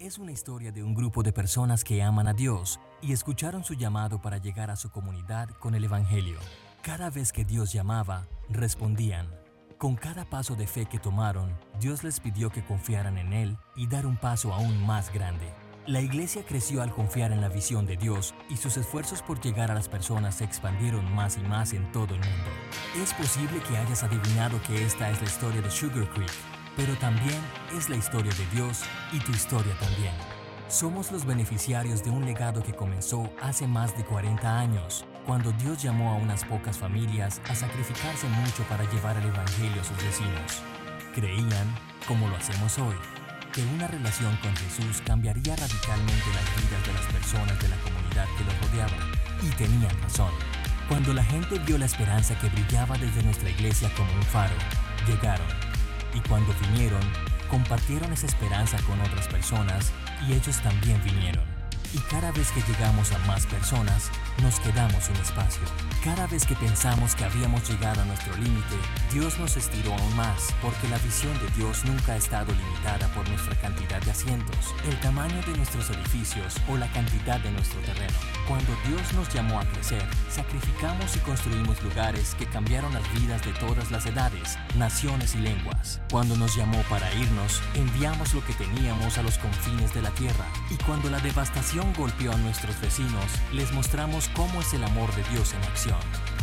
Es una historia de un grupo de personas que aman a Dios y escucharon su llamado para llegar a su comunidad con el Evangelio. Cada vez que Dios llamaba, respondían. Con cada paso de fe que tomaron, Dios les pidió que confiaran en Él y dar un paso aún más grande. La iglesia creció al confiar en la visión de Dios y sus esfuerzos por llegar a las personas se expandieron más y más en todo el mundo. Es posible que hayas adivinado que esta es la historia de Sugar Creek, pero también es la historia de Dios y tu historia también. Somos los beneficiarios de un legado que comenzó hace más de 40 años, cuando Dios llamó a unas pocas familias a sacrificarse mucho para llevar el Evangelio a sus vecinos. Creían, como lo hacemos hoy, que una relación con Jesús cambiaría radicalmente las vidas de las personas de la comunidad que los rodeaban. Y tenían razón. Cuando la gente vio la esperanza que brillaba desde nuestra iglesia como un faro, llegaron. Y cuando vinieron, compartieron esa esperanza con otras personas y ellos también vinieron. Y cada vez que llegamos a más personas, nos quedamos sin espacio. Cada vez que pensamos que habíamos llegado a nuestro límite, Dios nos estiró aún más, porque la visión de Dios nunca ha estado limitada por nuestra cantidad de asientos, el tamaño de nuestros edificios o la cantidad de nuestro terreno. Cuando Dios nos llamó a crecer, sacrificamos y construimos lugares que cambiaron las vidas de todas las edades, naciones y lenguas. Cuando nos llamó para irnos, enviamos lo que teníamos a los confines de la tierra. Y cuando la devastación golpeó a nuestros vecinos, les mostramos cómo es el amor de Dios en acción.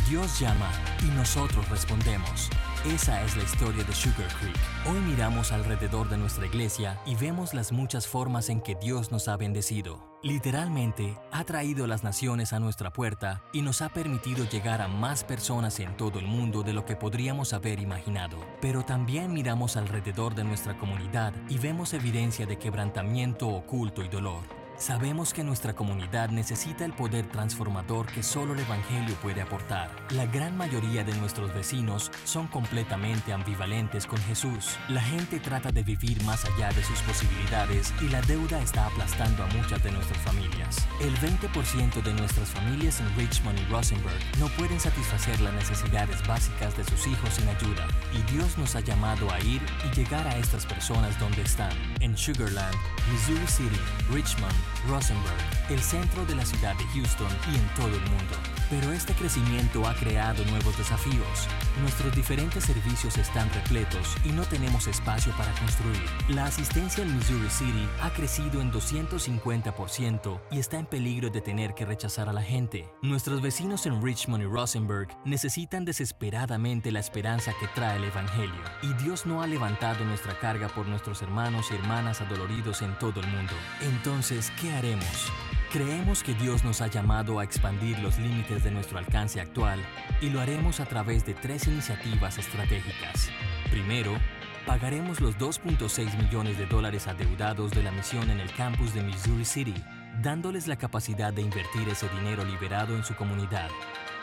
Dios llama y nosotros respondemos. Esa es la historia de Sugar Creek. Hoy miramos alrededor de nuestra iglesia y vemos las muchas formas en que Dios nos ha bendecido. Literalmente, ha traído las naciones a nuestra puerta y nos ha permitido llegar a más personas en todo el mundo de lo que podríamos haber imaginado. Pero también miramos alrededor de nuestra comunidad y vemos evidencia de quebrantamiento oculto y dolor. Sabemos que nuestra comunidad necesita el poder transformador que solo el Evangelio puede aportar. La gran mayoría de nuestros vecinos son completamente ambivalentes con Jesús. La gente trata de vivir más allá de sus posibilidades y la deuda está aplastando a muchas de nuestras familias. El 20% de nuestras familias en Richmond y Rosenberg no pueden satisfacer las necesidades básicas de sus hijos sin ayuda. Y Dios nos ha llamado a ir y llegar a estas personas donde están, en Sugarland, Missouri City, Richmond, Rosenberg, el centro de la ciudad de Houston y en todo el mundo. Pero este crecimiento ha creado nuevos desafíos. Nuestros diferentes servicios están repletos y no tenemos espacio para construir. La asistencia en Missouri City ha crecido en 250% y está en peligro de tener que rechazar a la gente. Nuestros vecinos en Richmond y Rosenberg necesitan desesperadamente la esperanza que trae el Evangelio. Y Dios no ha levantado nuestra carga por nuestros hermanos y hermanas adoloridos en todo el mundo. Entonces, ¿qué haremos? Creemos que Dios nos ha llamado a expandir los límites de nuestro alcance actual y lo haremos a través de tres iniciativas estratégicas. Primero, pagaremos los 2.6 millones de dólares adeudados de la misión en el campus de Missouri City, dándoles la capacidad de invertir ese dinero liberado en su comunidad.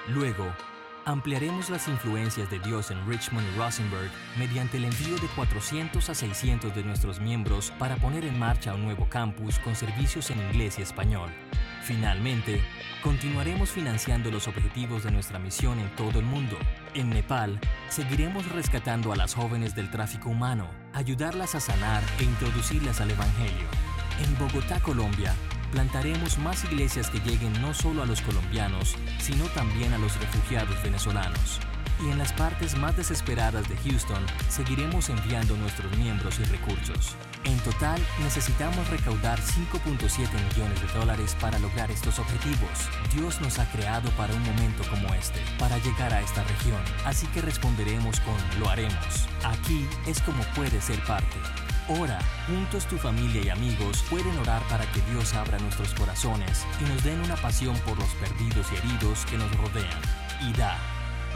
Luego, ampliaremos las influencias de Dios en Richmond y Rosenberg mediante el envío de 400 a 600 de nuestros miembros para poner en marcha un nuevo campus con servicios en inglés y español. Finalmente, continuaremos financiando los objetivos de nuestra misión en todo el mundo. En Nepal, seguiremos rescatando a las jóvenes del tráfico humano, ayudarlas a sanar e introducirlas al Evangelio. En Bogotá, Colombia, plantaremos más iglesias que lleguen no solo a los colombianos, sino también a los refugiados venezolanos. Y en las partes más desesperadas de Houston, seguiremos enviando nuestros miembros y recursos. En total, necesitamos recaudar 5.7 millones de dólares para lograr estos objetivos. Dios nos ha creado para un momento como este, para llegar a esta región, así que responderemos con lo haremos. Aquí es como puede ser parte. Ora, juntos tu familia y amigos pueden orar para que Dios abra nuestros corazones y nos den una pasión por los perdidos y heridos que nos rodean. Y da.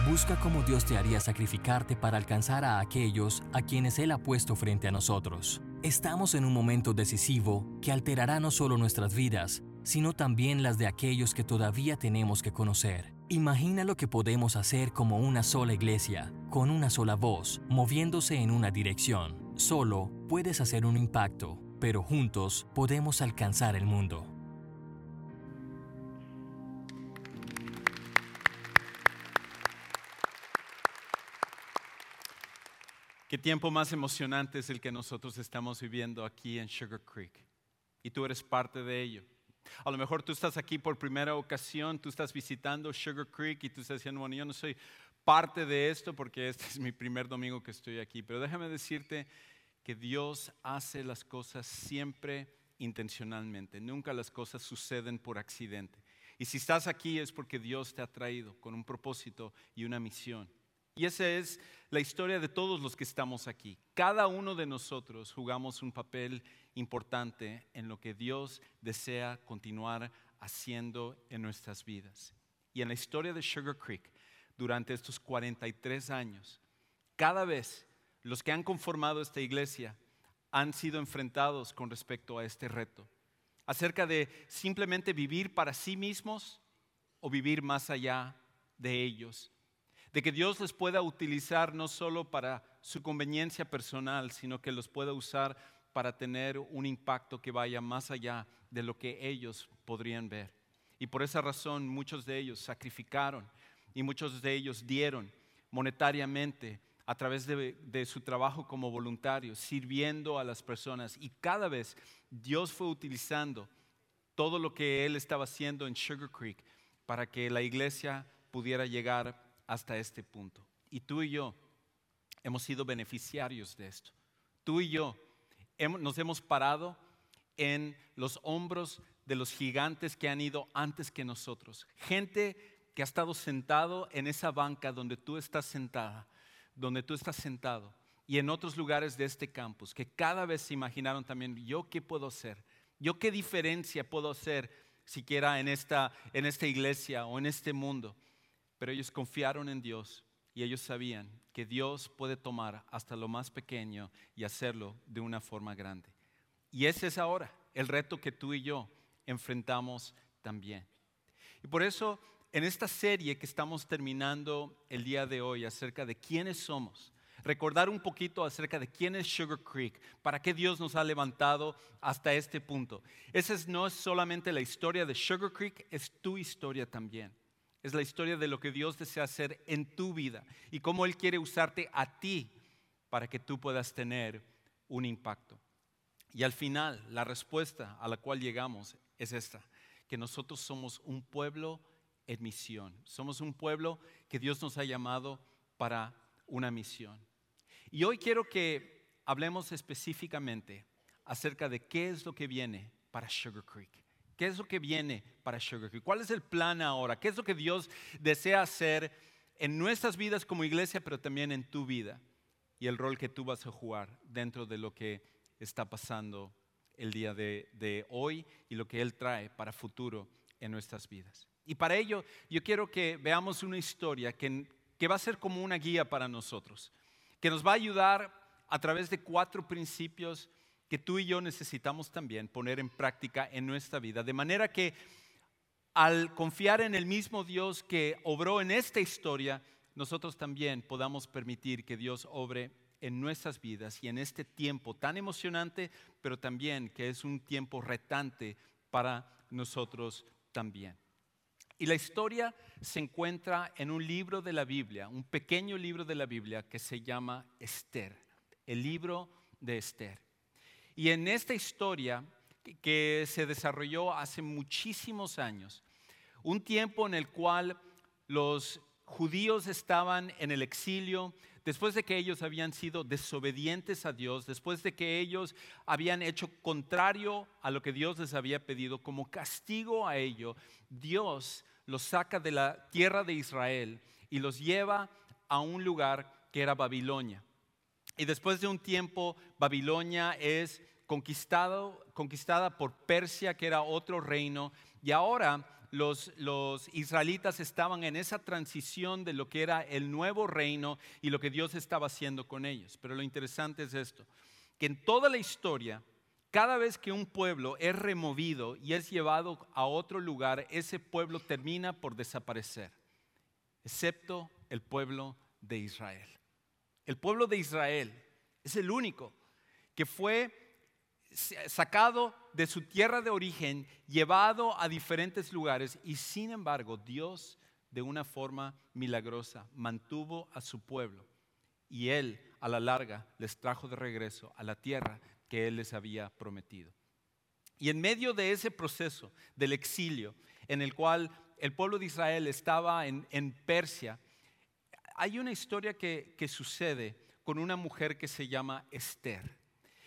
Busca cómo Dios te haría sacrificarte para alcanzar a aquellos a quienes Él ha puesto frente a nosotros. Estamos en un momento decisivo que alterará no solo nuestras vidas, sino también las de aquellos que todavía tenemos que conocer. Imagina lo que podemos hacer como una sola iglesia, con una sola voz, moviéndose en una dirección. Solo puedes hacer un impacto, pero juntos podemos alcanzar el mundo. Qué tiempo más emocionante es el que nosotros estamos viviendo aquí en Sugar Creek. Y tú eres parte de ello. A lo mejor tú estás aquí por primera ocasión, tú estás visitando Sugar Creek y tú estás diciendo, bueno, yo no soy parte de esto porque este es mi primer domingo que estoy aquí. Pero déjame decirte que Dios hace las cosas siempre intencionalmente. Nunca las cosas suceden por accidente. Y si estás aquí es porque Dios te ha traído con un propósito y una misión. Y esa es la historia de todos los que estamos aquí. Cada uno de nosotros jugamos un papel importante en lo que Dios desea continuar haciendo en nuestras vidas. Y en la historia de Sugar Creek, durante estos 43 años, cada vez los que han conformado esta iglesia han sido enfrentados con respecto a este reto, acerca de simplemente vivir para sí mismos o vivir más allá de ellos de que Dios les pueda utilizar no solo para su conveniencia personal, sino que los pueda usar para tener un impacto que vaya más allá de lo que ellos podrían ver. Y por esa razón muchos de ellos sacrificaron y muchos de ellos dieron monetariamente a través de, su trabajo como voluntarios, sirviendo a las personas. Y cada vez Dios fue utilizando todo lo que Él estaba haciendo en Sugar Creek para que la iglesia pudiera llegar hasta este punto. Y tú y yo hemos sido beneficiarios de esto. Tú y yo nos hemos parado en los hombros de los gigantes que han ido antes que nosotros. Gente que ha estado sentado en esa banca donde tú estás sentada, donde tú estás sentado, y en otros lugares de este campus, que cada vez se imaginaron también, yo qué puedo hacer, yo qué diferencia puedo hacer siquiera en esta, en esta iglesia o en este mundo pero ellos confiaron en Dios y ellos sabían que Dios puede tomar hasta lo más pequeño y hacerlo de una forma grande. Y ese es ahora el reto que tú y yo enfrentamos también. Y por eso en esta serie que estamos terminando el día de hoy acerca de quiénes somos, recordar un poquito acerca de quién es Sugar Creek, para qué Dios nos ha levantado hasta este punto. Esa no es solamente la historia de Sugar Creek, es tu historia también. Es la historia de lo que Dios desea hacer en tu vida y cómo Él quiere usarte a ti para que tú puedas tener un impacto. Y al final, la respuesta a la cual llegamos es esta, que nosotros somos un pueblo en misión. Somos un pueblo que Dios nos ha llamado para una misión. Y hoy quiero que hablemos específicamente acerca de qué es lo que viene para Sugar Creek. ¿Qué es lo que viene para Sugar Creek? ¿Cuál es el plan ahora? ¿Qué es lo que Dios desea hacer en nuestras vidas como iglesia, pero también en tu vida? Y el rol que tú vas a jugar dentro de lo que está pasando el día de, hoy y lo que Él trae para futuro en nuestras vidas. Y para ello yo quiero que veamos una historia que, va a ser como una guía para nosotros, que nos va a ayudar a través de cuatro principios que tú y yo necesitamos también poner en práctica en nuestra vida. De manera que al confiar en el mismo Dios que obró en esta historia, nosotros también podamos permitir que Dios obre en nuestras vidas y en este tiempo tan emocionante, pero también que es un tiempo retante para nosotros también. Y la historia se encuentra en un libro de la Biblia, un pequeño libro de la Biblia que se llama Esther, el libro de Esther. Y en esta historia que se desarrolló hace muchísimos años, un tiempo en el cual los judíos estaban en el exilio, después de que ellos habían sido desobedientes a Dios, después de que ellos habían hecho contrario a lo que Dios les había pedido, como castigo a ello, Dios los saca de la tierra de Israel y los lleva a un lugar que era Babilonia. Y después de un tiempo, Babilonia es conquistado, conquistada por Persia, que era otro reino, y ahora los, los, israelitas estaban en esa transición de lo que era el nuevo reino y lo que Dios estaba haciendo con ellos. Pero lo interesante es esto, que en toda la historia, cada vez que un pueblo es removido y es llevado a otro lugar, ese pueblo termina por desaparecer, excepto el pueblo de Israel. El pueblo de Israel es el único que fue sacado de su tierra de origen, llevado a diferentes lugares y sin embargo Dios de una forma milagrosa mantuvo a su pueblo y Él a la larga les trajo de regreso a la tierra que Él les había prometido. Y en medio de ese proceso del exilio, en el cual el pueblo de Israel estaba en, Persia, hay una historia que, que sucede con una mujer que se llama Esther.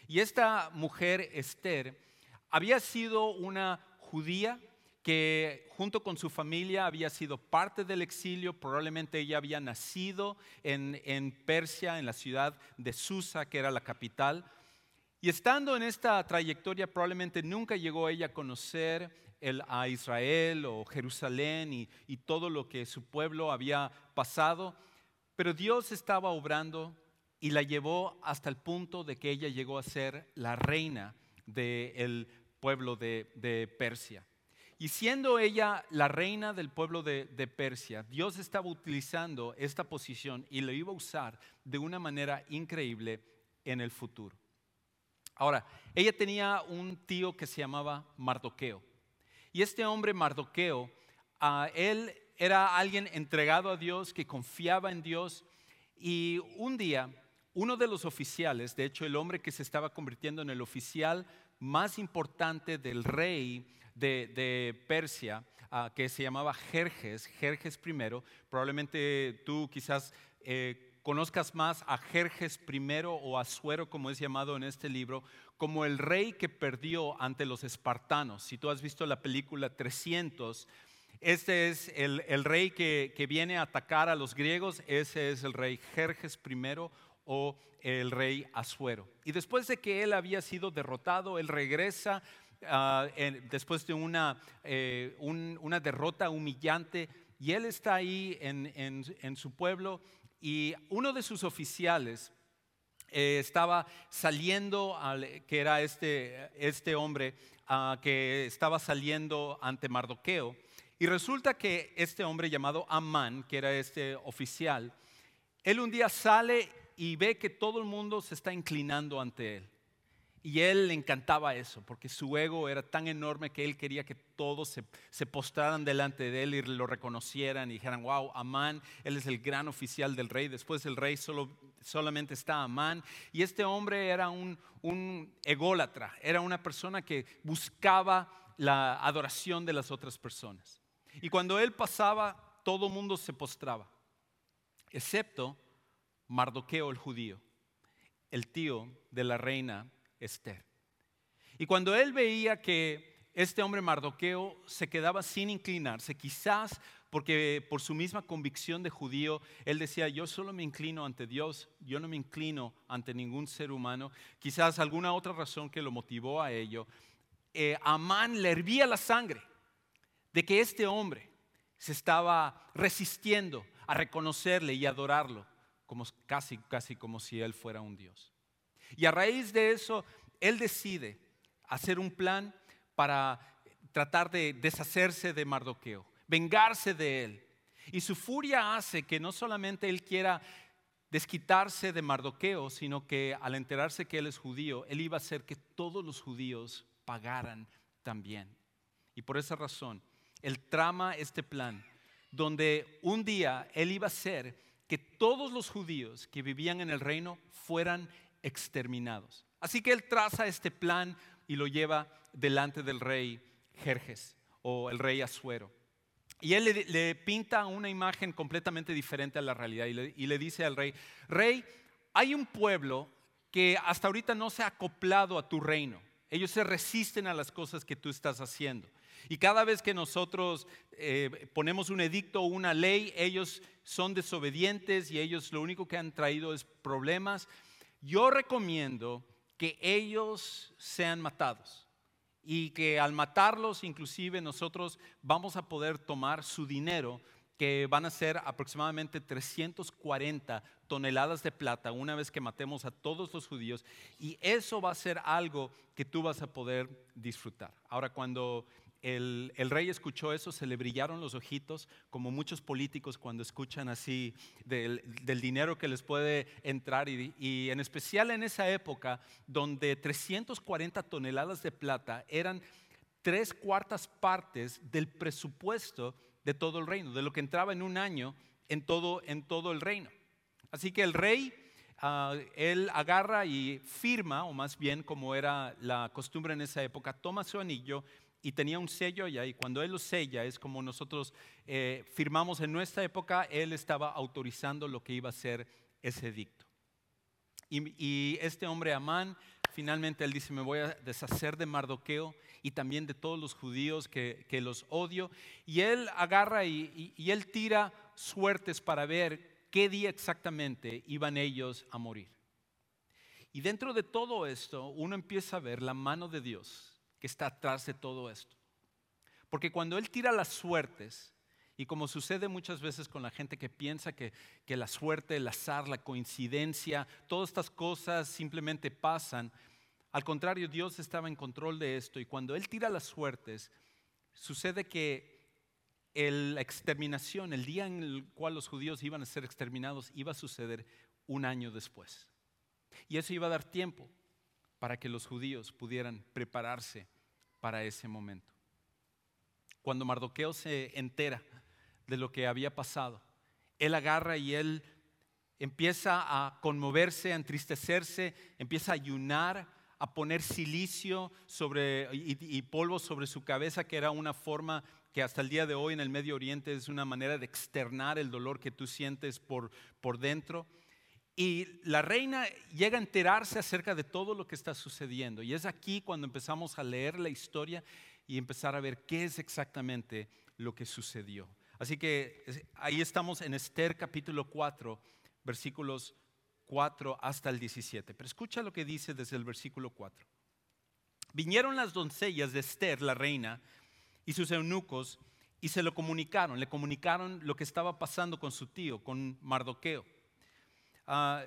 Y esta mujer, Esther, había sido una judía que junto con su familia había sido parte del exilio, probablemente ella había nacido en, Persia, en la ciudad de Susa, que era la capital, y estando en esta trayectoria probablemente nunca llegó ella a conocer a Israel o Jerusalén y, todo lo que su pueblo había pasado, pero Dios estaba obrando y la llevó hasta el punto de que ella llegó a ser la reina del pueblo de Persia. Y siendo ella la reina del pueblo de, Persia, Dios estaba utilizando esta posición y lo iba a usar de una manera increíble en el futuro. Ahora, ella tenía un tío que se llamaba Mardoqueo. Y este hombre Mardoqueo, él era alguien entregado a Dios, que confiaba en Dios. Y un día, uno de los oficiales, de hecho el hombre que se estaba convirtiendo en el oficial más importante del rey de, Persia, ah, que se llamaba Jerjes, Jerjes I. Probablemente tú quizás eh, conozcas más a Jerjes I o a Suero, como es llamado en este libro, como el rey que perdió ante los espartanos. Si tú has visto la película 300, este es el, rey que, viene a atacar a los griegos, ese es el rey Jerjes I o el rey Asuero. Y después de que él había sido derrotado, él regresa Ah, después de una, eh, una derrota humillante, y él está ahí en, su pueblo y uno de sus oficiales eh, estaba saliendo, que era este, este hombre ah, que estaba saliendo ante Mardoqueo, y resulta que este hombre llamado Amán, que era este oficial, él un día sale y ve que todo el mundo se está inclinando ante él. Y él le encantaba eso, porque su ego era tan enorme que él quería que todos se, postraran delante de él y lo reconocieran y dijeran, wow, Amán, él es el gran oficial del rey. Después del rey solo, solamente está Amán. Y este hombre era un, un ególatra, era una persona que buscaba la adoración de las otras personas. Y cuando él pasaba, todo el mundo se postraba, excepto Mardoqueo el judío, el tío de la reina Esther. Y cuando él veía que este hombre Mardoqueo se quedaba sin inclinarse, quizás porque por su misma convicción de judío, él decía, yo solo me inclino ante Dios, yo no me inclino ante ningún ser humano, quizás alguna otra razón que lo motivó a ello, eh, Amán le hervía la sangre de que este hombre se estaba resistiendo a reconocerle y adorarlo, como, casi, casi como si él fuera un Dios. Y a raíz de eso, él decide hacer un plan para tratar de deshacerse de Mardoqueo, vengarse de él. Y su furia hace que no solamente él quiera desquitarse de Mardoqueo, sino que al enterarse que él es judío, él iba a hacer que todos los judíos pagaran también. Y por esa razón, él trama este plan, donde un día él iba a hacer que todos los judíos que vivían en el reino fueran exterminados. Así que él traza este plan y lo lleva delante del rey Jerjes o el rey Asuero. Y él le, pinta una imagen completamente diferente a la realidad y le, dice al rey, rey, hay un pueblo que hasta ahorita no se ha acoplado a tu reino. Ellos se resisten a las cosas que tú estás haciendo. Y cada vez que nosotros eh, ponemos un edicto o una ley, ellos son desobedientes y ellos lo único que han traído es problemas yo recomiendo que ellos sean matados y que al matarlos inclusive nosotros vamos a poder tomar su dinero que van a ser aproximadamente 340 toneladas de plata una vez que matemos a todos los judíos y eso va a ser algo que tú vas a poder disfrutar. Ahora cuando el, rey escuchó eso, se le brillaron los ojitos, como muchos políticos cuando escuchan así del, dinero que les puede entrar, y, en especial en esa época donde 340 toneladas de plata eran tres cuartas partes del presupuesto de todo el reino, de lo que entraba en un año en todo, en todo el reino. Así que el rey ah, él agarra y firma, o más bien como era la costumbre en esa época, toma su anillo y tenía un sello allá y cuando él lo sella es como nosotros eh, firmamos en nuestra época, él estaba autorizando lo que iba a ser ese edicto. Y, este hombre Amán, finalmente él dice, me voy a deshacer de Mardoqueo y también de todos los judíos que, los odio. Y él agarra y, y él tira suertes para ver qué día exactamente iban ellos a morir. Y dentro de todo esto, uno empieza a ver la mano de Dios que está atrás de todo esto. Porque cuando Él tira las suertes, y como sucede muchas veces con la gente que piensa que, la suerte, el azar, la coincidencia, todas estas cosas simplemente pasan, al contrario, Dios estaba en control de esto y cuando Él tira las suertes, sucede que la exterminación, el día en el cual los judíos iban a ser exterminados, iba a suceder un año después. Y eso iba a dar tiempo para que los judíos pudieran prepararse para ese momento. Cuando Mardoqueo se entera de lo que había pasado. Él agarra y él empieza a conmoverse, a entristecerse, empieza a ayunar, a poner silicio sobre, y, polvo sobre su cabeza, que era una forma que hasta el día de hoy en el Medio Oriente es una manera de externar el dolor que tú sientes por, por dentro. Y la reina llega a enterarse acerca de todo lo que está sucediendo. Y es aquí cuando empezamos a leer la historia y empezar a ver qué es exactamente lo que sucedió. Así que ahí estamos en Esther capítulo 4, versículos 4 hasta el 17. Pero escucha lo que dice desde el versículo 4. Vinieron las doncellas de Esther, la reina, y sus eunucos, y se lo comunicaron, le comunicaron lo que estaba pasando con su tío, con Mardoqueo. Ah,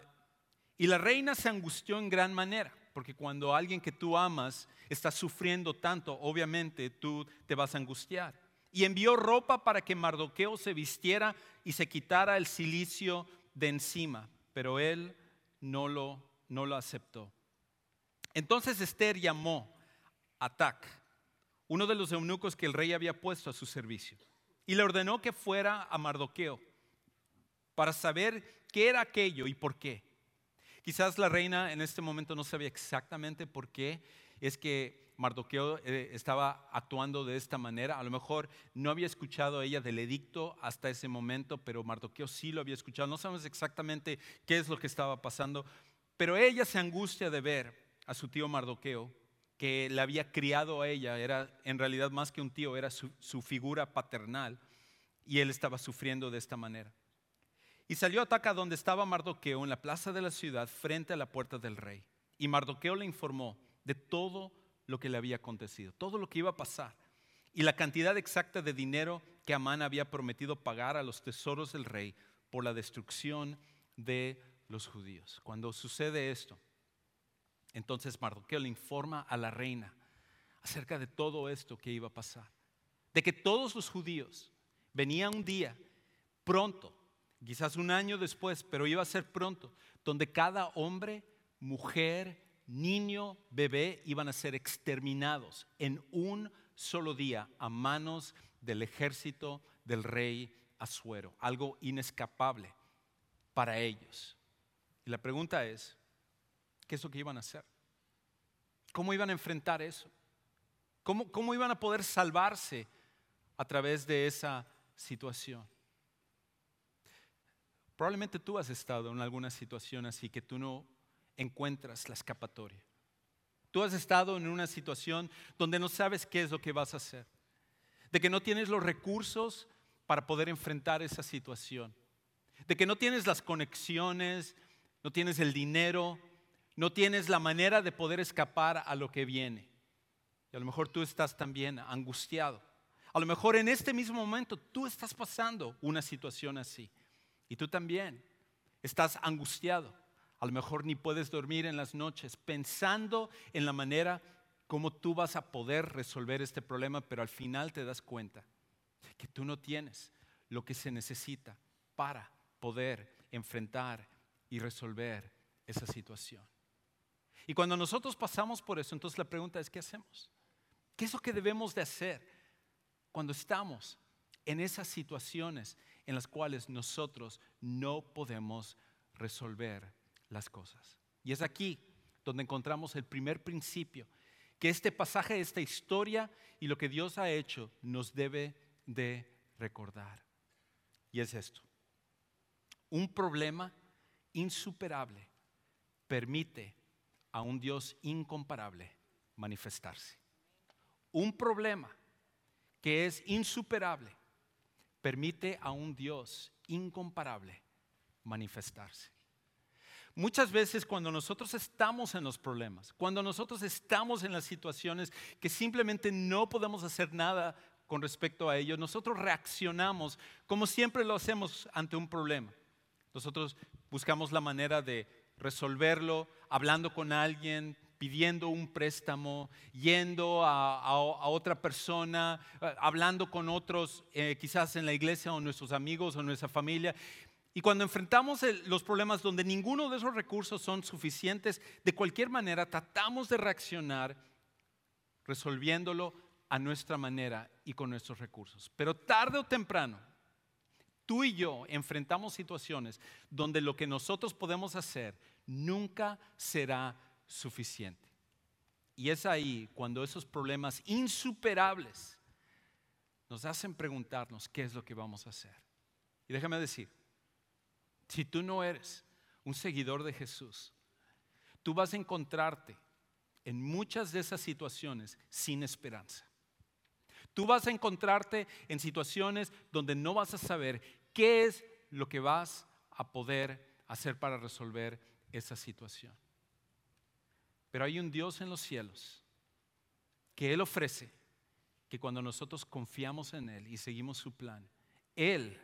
y la reina se angustió en gran manera, porque cuando alguien que tú amas está sufriendo tanto, obviamente tú te vas a angustiar y envió ropa para que Mardoqueo se vistiera y se quitara el silicio de encima, pero él no lo, no lo aceptó. Entonces Esther llamó a Tac, uno de los eunucos que el rey había puesto a su servicio, y le ordenó que fuera a Mardoqueo para saber qué era aquello y por qué. Quizás la reina en este momento no sabía exactamente por qué, es que Mardoqueo eh, estaba actuando de esta manera. A lo mejor no había escuchado ella del edicto hasta ese momento, pero Mardoqueo sí lo había escuchado. No sabemos exactamente qué es lo que estaba pasando, pero ella se angustia de ver a su tío Mardoqueo, que le había criado a ella, era en realidad más que un tío, era su figura paternal, y él estaba sufriendo de esta manera. Y salió a Ataca donde estaba Mardoqueo, en la plaza de la ciudad, frente a la puerta del rey. Y Mardoqueo le informó de todo lo que le había acontecido, todo lo que iba a pasar y la cantidad exacta de dinero que Amán había prometido pagar a los tesoros del rey por la destrucción de los judíos. Cuando sucede esto, entonces Mardoqueo le informa a la reina acerca de todo esto que iba a pasar, de que todos los judíos venía un día pronto, quizás un año después, pero iba a ser pronto, donde cada hombre, mujer, niño, bebé iban a ser exterminados en un solo día a manos del ejército del rey Asuero, algo inescapable para ellos. Y la pregunta es, ¿qué es lo que iban a hacer? ¿Cómo iban a enfrentar eso? ¿Cómo, cómo iban a poder salvarse a través de esa situación? Probablemente tú has estado en alguna situación así que tú no encuentras la escapatoria. Tú has estado en una situación donde no sabes qué es lo que vas a hacer, de que no tienes los recursos para poder enfrentar esa situación, de que no tienes las conexiones, no tienes el dinero, no tienes la manera de poder escapar a lo que viene. Y a lo mejor tú estás también angustiado. A lo mejor en este mismo momento tú estás pasando una situación así. Y tú también estás angustiado. A lo mejor ni puedes dormir en las noches pensando en la manera como tú vas a poder resolver este problema, pero al final te das cuenta que tú no tienes lo que se necesita para poder enfrentar y resolver esa situación. Y cuando nosotros pasamos por eso, entonces la pregunta es, ¿qué hacemos? ¿Qué es lo que debemos de hacer cuando estamos en esas situaciones en las cuales nosotros no podemos resolver las cosas. Y es aquí donde encontramos el primer principio, que este pasaje, esta historia y lo que Dios ha hecho nos debe de recordar. Y es esto. Un problema insuperable permite a un Dios incomparable manifestarse. Un problema que es insuperable permite a un Dios incomparable manifestarse. Muchas veces cuando nosotros estamos en los problemas, cuando nosotros estamos en las situaciones que simplemente no podemos hacer nada con respecto a ello, nosotros reaccionamos como siempre lo hacemos ante un problema. Nosotros buscamos la manera de resolverlo hablando con alguien, pidiendo un préstamo, yendo a, otra persona, eh, hablando con otros, eh, quizás en la iglesia o nuestros amigos o nuestra familia. Y cuando enfrentamos los problemas donde ninguno de esos recursos son suficientes, de cualquier manera tratamos de reaccionar resolviéndolo a nuestra manera y con nuestros recursos. Pero tarde o temprano, tú y yo enfrentamos situaciones donde lo que nosotros podemos hacer nunca será suficiente. Y es ahí cuando esos problemas insuperables nos hacen preguntarnos qué es lo que vamos a hacer. Y déjame decir, si tú no eres un seguidor de Jesús, tú vas a encontrarte en muchas de esas situaciones sin esperanza. Tú vas a encontrarte en situaciones donde no vas a saber qué es lo que vas a poder hacer para resolver esa situación. Pero hay un Dios en los cielos que Él ofrece que cuando nosotros confiamos en Él y seguimos su plan, Él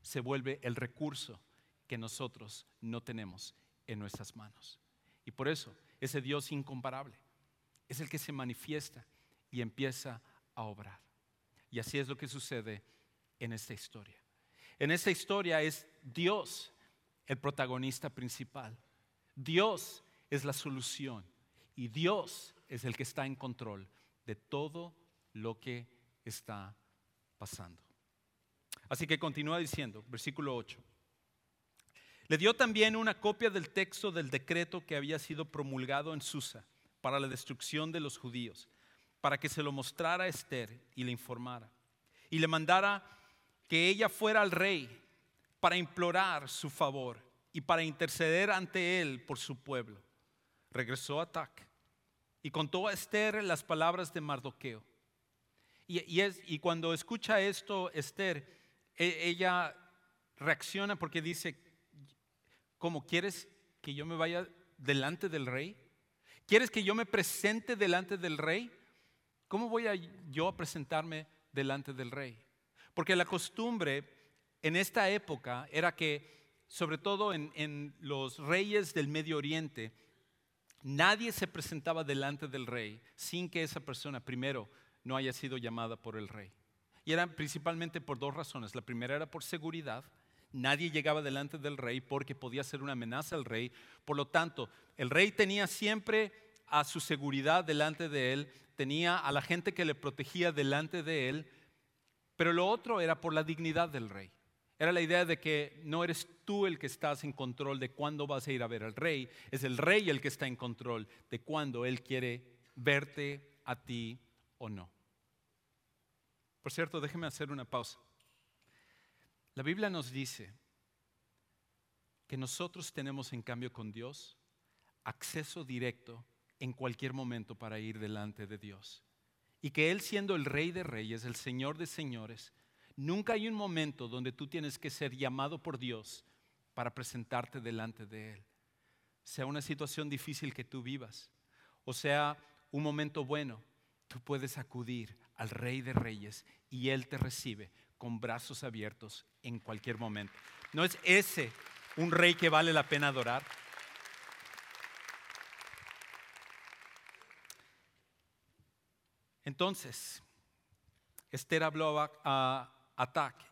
se vuelve el recurso que nosotros no tenemos en nuestras manos. Y por eso ese Dios incomparable es el que se manifiesta y empieza a obrar. Y así es lo que sucede en esta historia. En esta historia es Dios el protagonista principal. Dios es la solución y Dios es el que está en control de todo lo que está pasando. Así que continúa diciendo, versículo 8. Le dio también una copia del texto del decreto que había sido promulgado en Susa para la destrucción de los judíos, para que se lo mostrara a Esther y le informara. Y le mandara que ella fuera al rey para implorar su favor y para interceder ante él por su pueblo. Regresó a Tac y contó a Esther las palabras de Mardoqueo. Y, cuando escucha esto, Esther, e, ella reacciona porque dice, ¿cómo quieres que yo me vaya delante del rey? ¿Quieres que yo me presente delante del rey? ¿Cómo voy yo a presentarme delante del rey? Porque la costumbre en esta época era que sobre todo en, los reyes del Medio Oriente, nadie se presentaba delante del rey sin que esa persona primero no haya sido llamada por el rey. Y eran principalmente por dos razones. La primera era por seguridad. Nadie llegaba delante del rey porque podía ser una amenaza al rey. Por lo tanto, el rey tenía siempre a su seguridad delante de él, tenía a la gente que le protegía delante de él, pero lo otro era por la dignidad del rey. Era la idea de que no eres tú el que estás en control de cuándo vas a ir a ver al rey, es el rey el que está en control de cuándo él quiere verte a ti o no. Por cierto, déjeme hacer una pausa. La Biblia nos dice que nosotros tenemos en cambio con Dios acceso directo en cualquier momento para ir delante de Dios. Y que Él siendo el rey de reyes, el Señor de señores, Nunca hay un momento donde tú tienes que ser llamado por Dios para presentarte delante de Él. Sea una situación difícil que tú vivas, o sea un momento bueno, tú puedes acudir al Rey de Reyes y Él te recibe con brazos abiertos en cualquier momento. ¿No es ese un rey que vale la pena adorar? Entonces, Esther habló a,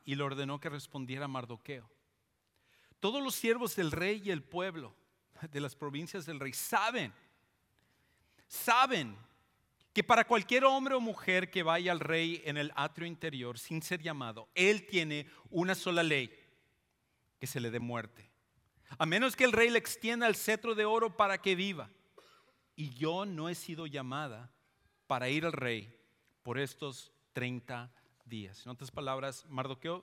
Y le ordenó que respondiera Mardoqueo. Todos los siervos del rey y el pueblo de las provincias del rey saben, saben que para cualquier hombre o mujer que vaya al rey en el atrio interior sin ser llamado, él tiene una sola ley, que se le dé muerte. a menos que el rey le extienda el cetro de oro para que viva. Y yo no he sido llamada para ir al rey por estos 30 días. En otras palabras, Mardoqueo,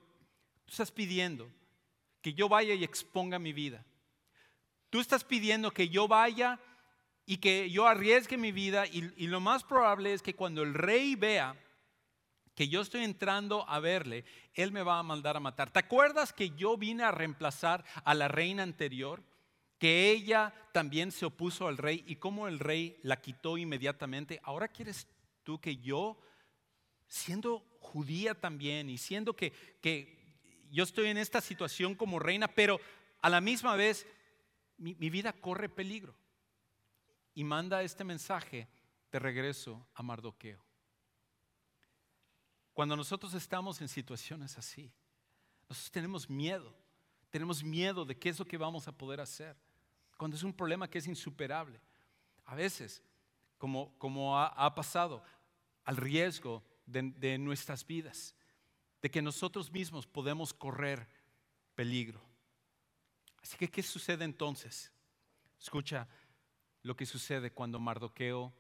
tú estás pidiendo que yo vaya y exponga mi vida. Tú estás pidiendo que yo vaya y que yo arriesgue mi vida y, lo más probable es que cuando el rey vea que yo estoy entrando a verle, él me va a mandar a matar. ¿Te acuerdas que yo vine a reemplazar a la reina anterior? Que ella también se opuso al rey y cómo el rey la quitó inmediatamente. Ahora quieres tú que yo, siendo judía también y siendo que, que yo estoy en esta situación como reina, pero a la misma vez mi, mi vida corre peligro. Y manda este mensaje de regreso a Mardoqueo. Cuando nosotros estamos en situaciones así, nosotros tenemos miedo, tenemos miedo de qué es lo que vamos a poder hacer. Cuando es un problema que es insuperable. A veces, como, como ha, ha pasado, al riesgo de, nuestras vidas, de que nosotros mismos podemos correr peligro. Así que, ¿qué sucede entonces? Escucha lo que sucede cuando Mardoqueo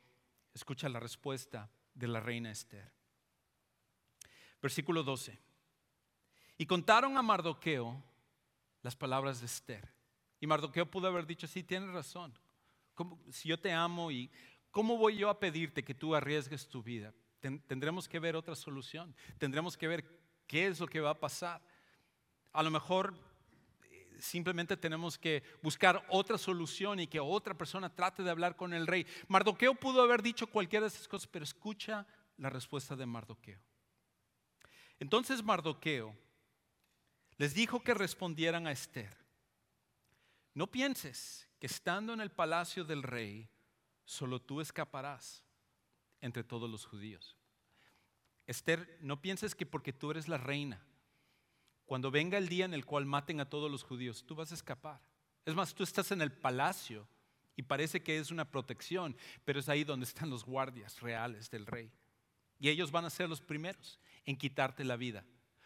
escucha la respuesta de la reina Esther. Versículo 12. Y contaron a Mardoqueo las palabras de Esther. Y Mardoqueo pudo haber dicho, sí, tienes razón. ¿Cómo- si yo te amo y ¿cómo voy yo a pedirte que tú arriesgues tu vida? Ten- tendremos que ver otra solución. Tendremos que ver qué es lo que va a pasar. A lo mejor eh, simplemente tenemos que buscar otra solución y que otra persona trate de hablar con el rey. Mardoqueo pudo haber dicho cualquiera de esas cosas, pero escucha la respuesta de Mardoqueo. Entonces Mardoqueo les dijo que respondieran a Esther. No pienses que estando en el palacio del rey, solo tú escaparás entre todos los judíos. Esther, no pienses que porque tú eres la reina, cuando venga el día en el cual maten a todos los judíos, tú vas a escapar. Es más, tú estás en el palacio y parece que es una protección, pero es ahí donde están los guardias reales del rey. Y ellos van a ser los primeros en quitarte la vida.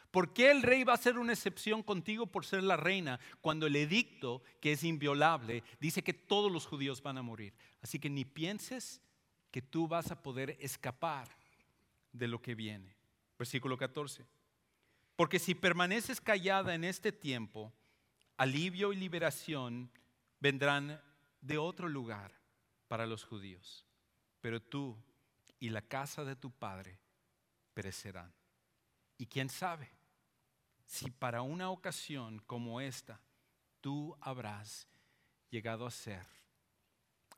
¿Por qué el rey va a hacer una excepción contigo por ser la reina cuando el edicto, que es inviolable, dice que todos los judíos van a morir? Así que ni pienses que tú vas a poder escapar de lo que viene. Versículo 14. Porque si permaneces callada en este tiempo, alivio y liberación vendrán de otro lugar para los judíos. Pero tú y la casa de tu padre perecerán. Y quién sabe si para una ocasión como esta tú habrás llegado a ser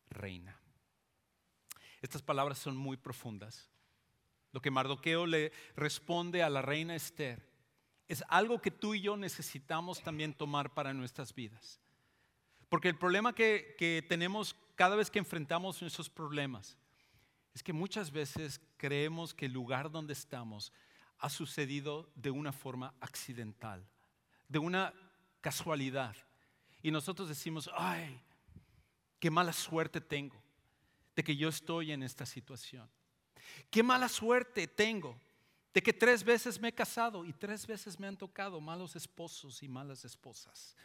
reina. Estas palabras son muy profundas. Lo que Mardoqueo le responde a la reina Esther es algo que tú y yo necesitamos también tomar para nuestras vidas. Porque el problema que, que tenemos cada vez que enfrentamos esos problemas es que muchas veces creemos que el lugar donde estamos ha sucedido de una forma accidental, de una casualidad. Y nosotros decimos, ay, qué mala suerte tengo de que yo estoy en esta situación. Qué mala suerte tengo de que tres veces me he casado y tres veces me han tocado malos esposos y malas esposas.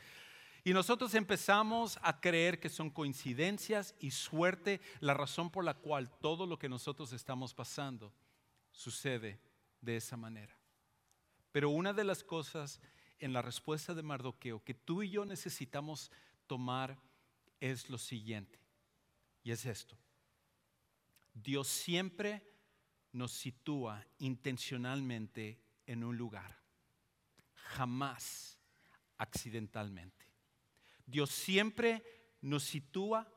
Y nosotros empezamos a creer que son coincidencias y suerte la razón por la cual todo lo que nosotros estamos pasando sucede de esa manera. Pero una de las cosas en la respuesta de Mardoqueo que tú y yo necesitamos tomar es lo siguiente. Y es esto. Dios siempre nos sitúa intencionalmente en un lugar. Jamás accidentalmente. Dios siempre nos sitúa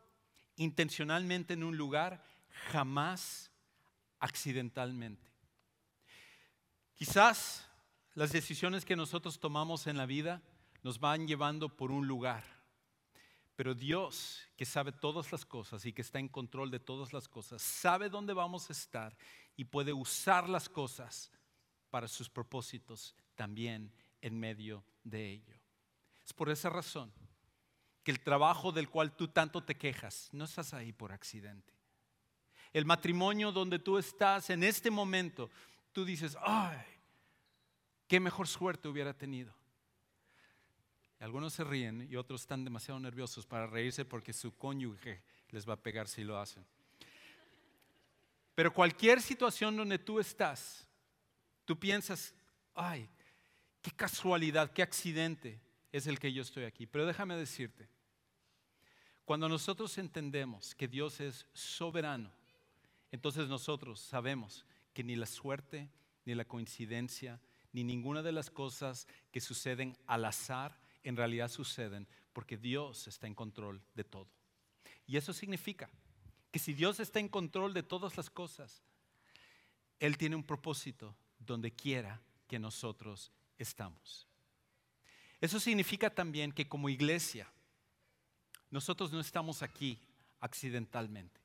intencionalmente en un lugar, jamás accidentalmente. Quizás las decisiones que nosotros tomamos en la vida nos van llevando por un lugar, pero Dios, que sabe todas las cosas y que está en control de todas las cosas, sabe dónde vamos a estar y puede usar las cosas para sus propósitos también en medio de ello. Es por esa razón que el trabajo del cual tú tanto te quejas, no estás ahí por accidente. El matrimonio donde tú estás en este momento, tú dices, ay, qué mejor suerte hubiera tenido. Algunos se ríen y otros están demasiado nerviosos para reírse porque su cónyuge les va a pegar si lo hacen. Pero cualquier situación donde tú estás, tú piensas, ay, qué casualidad, qué accidente es el que yo estoy aquí. Pero déjame decirte, cuando nosotros entendemos que Dios es soberano, entonces nosotros sabemos que ni la suerte, ni la coincidencia, ni ninguna de las cosas que suceden al azar en realidad suceden porque Dios está en control de todo. Y eso significa que si Dios está en control de todas las cosas, Él tiene un propósito donde quiera que nosotros estamos. Eso significa también que como iglesia, nosotros no estamos aquí accidentalmente.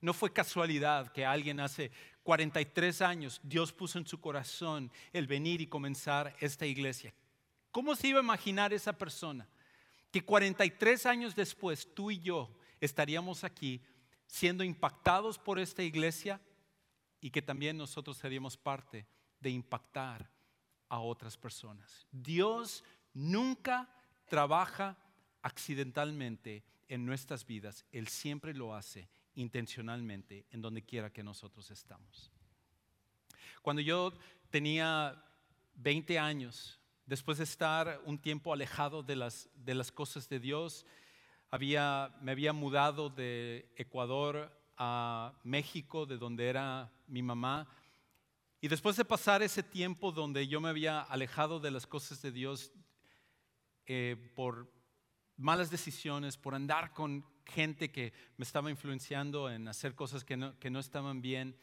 No fue casualidad que alguien hace 43 años, Dios puso en su corazón el venir y comenzar esta iglesia. ¿Cómo se iba a imaginar esa persona? Que 43 años después tú y yo estaríamos aquí siendo impactados por esta iglesia y que también nosotros seríamos parte de impactar a otras personas. Dios nunca trabaja accidentalmente en nuestras vidas, Él siempre lo hace intencionalmente en donde quiera que nosotros estamos. Cuando yo tenía 20 años, después de estar un tiempo alejado de las, de las cosas de Dios, había, me había mudado de Ecuador a México, de donde era mi mamá. Y después de pasar ese tiempo donde yo me había alejado de las cosas de Dios eh, por malas decisiones, por andar con gente que me estaba influenciando en hacer cosas que no, que no estaban bien,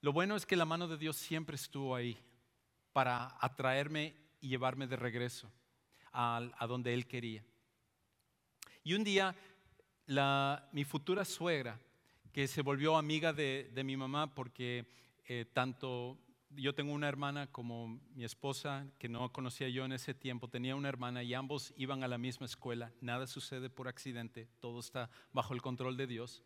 lo bueno es que la mano de Dios siempre estuvo ahí para atraerme y llevarme de regreso a, a donde Él quería. Y un día la, mi futura suegra, que se volvió amiga de, de mi mamá porque eh, tanto yo tengo una hermana como mi esposa, que no conocía yo en ese tiempo, tenía una hermana y ambos iban a la misma escuela. Nada sucede por accidente, todo está bajo el control de Dios.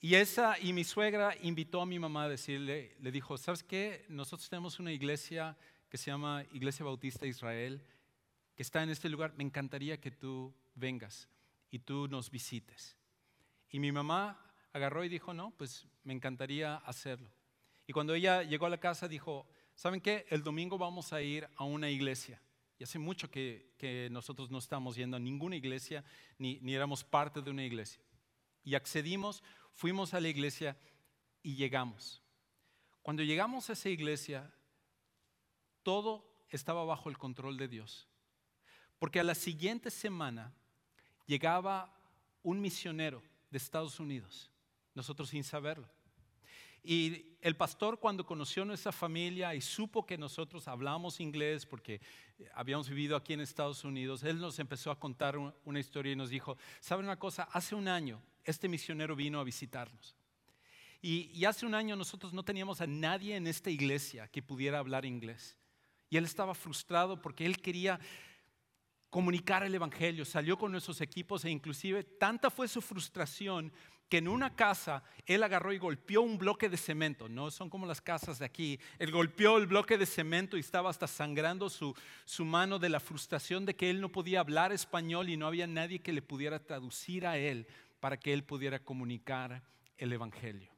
Y esa y mi suegra invitó a mi mamá a decirle, le dijo, ¿sabes qué? Nosotros tenemos una iglesia que se llama Iglesia Bautista Israel, que está en este lugar. Me encantaría que tú vengas y tú nos visites. Y mi mamá agarró y dijo, no, pues me encantaría hacerlo. Y cuando ella llegó a la casa dijo, ¿saben qué? El domingo vamos a ir a una iglesia. Y hace mucho que, nosotros no estamos yendo a ninguna iglesia, ni, ni éramos parte de una iglesia. Y accedimos, fuimos a la iglesia y llegamos. Cuando llegamos a esa iglesia, todo estaba bajo el control de Dios. Porque a la siguiente semana llegaba un misionero de Estados Unidos, nosotros sin saberlo. Y el pastor cuando conoció nuestra familia y supo que nosotros hablamos inglés porque habíamos vivido aquí en Estados Unidos, él nos empezó a contar una historia y nos dijo, ¿saben una cosa? Hace un año este misionero vino a visitarnos. Y hace un año nosotros no teníamos a nadie en esta iglesia que pudiera hablar inglés. Y él estaba frustrado porque él quería comunicar el Evangelio, salió con nuestros equipos e inclusive tanta fue su frustración que en una casa él agarró y golpeó un bloque de cemento, no son como las casas de aquí, él golpeó el bloque de cemento y estaba hasta sangrando su, su mano de la frustración de que él no podía hablar español y no había nadie que le pudiera traducir a él para que él pudiera comunicar el Evangelio.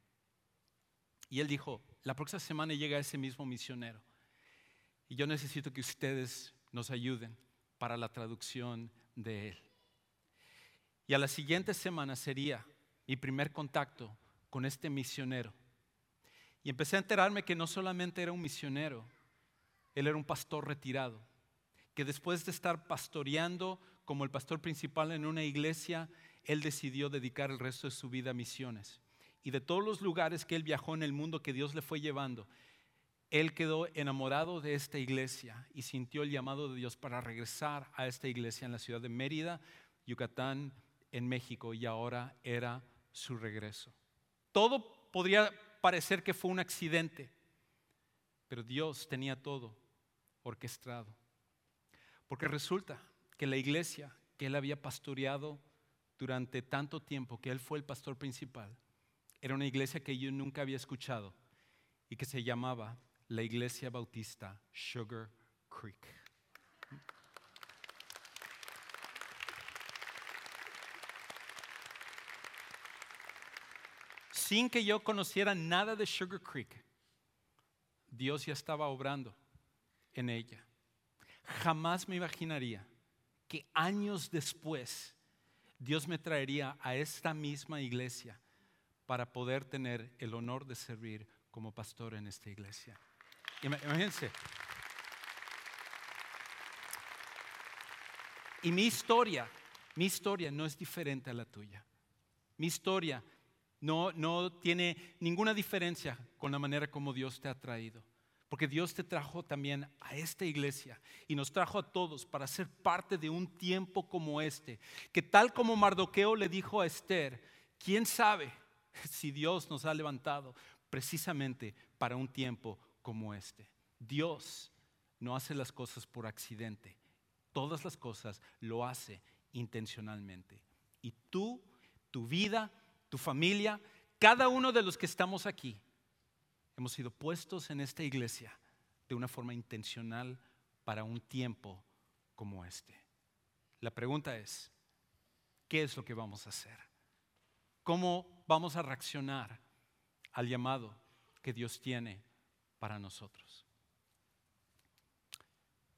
Y él dijo, la próxima semana llega ese mismo misionero y yo necesito que ustedes nos ayuden para la traducción de él. Y a la siguiente semana sería mi primer contacto con este misionero. Y empecé a enterarme que no solamente era un misionero, él era un pastor retirado, que después de estar pastoreando como el pastor principal en una iglesia, él decidió dedicar el resto de su vida a misiones. Y de todos los lugares que él viajó en el mundo que Dios le fue llevando, él quedó enamorado de esta iglesia y sintió el llamado de Dios para regresar a esta iglesia en la ciudad de Mérida, Yucatán, en México, y ahora era su regreso. Todo podría parecer que fue un accidente, pero Dios tenía todo orquestado. Porque resulta que la iglesia que él había pastoreado durante tanto tiempo, que él fue el pastor principal, era una iglesia que yo nunca había escuchado y que se llamaba la iglesia bautista Sugar Creek. Sin que yo conociera nada de Sugar Creek, Dios ya estaba obrando en ella. Jamás me imaginaría que años después Dios me traería a esta misma iglesia para poder tener el honor de servir como pastor en esta iglesia. Imagínense. Y mi historia, mi historia no es diferente a la tuya. Mi historia no, no tiene ninguna diferencia con la manera como Dios te ha traído. Porque Dios te trajo también a esta iglesia y nos trajo a todos para ser parte de un tiempo como este. Que tal como Mardoqueo le dijo a Esther, ¿quién sabe si Dios nos ha levantado precisamente para un tiempo como este? Dios no hace las cosas por accidente. Todas las cosas lo hace intencionalmente. Y tú, tu vida, tu familia, cada uno de los que estamos aquí, hemos sido puestos en esta iglesia de una forma intencional para un tiempo como este. La pregunta es, ¿qué es lo que vamos a hacer? ¿Cómo vamos a reaccionar al llamado que Dios tiene para nosotros?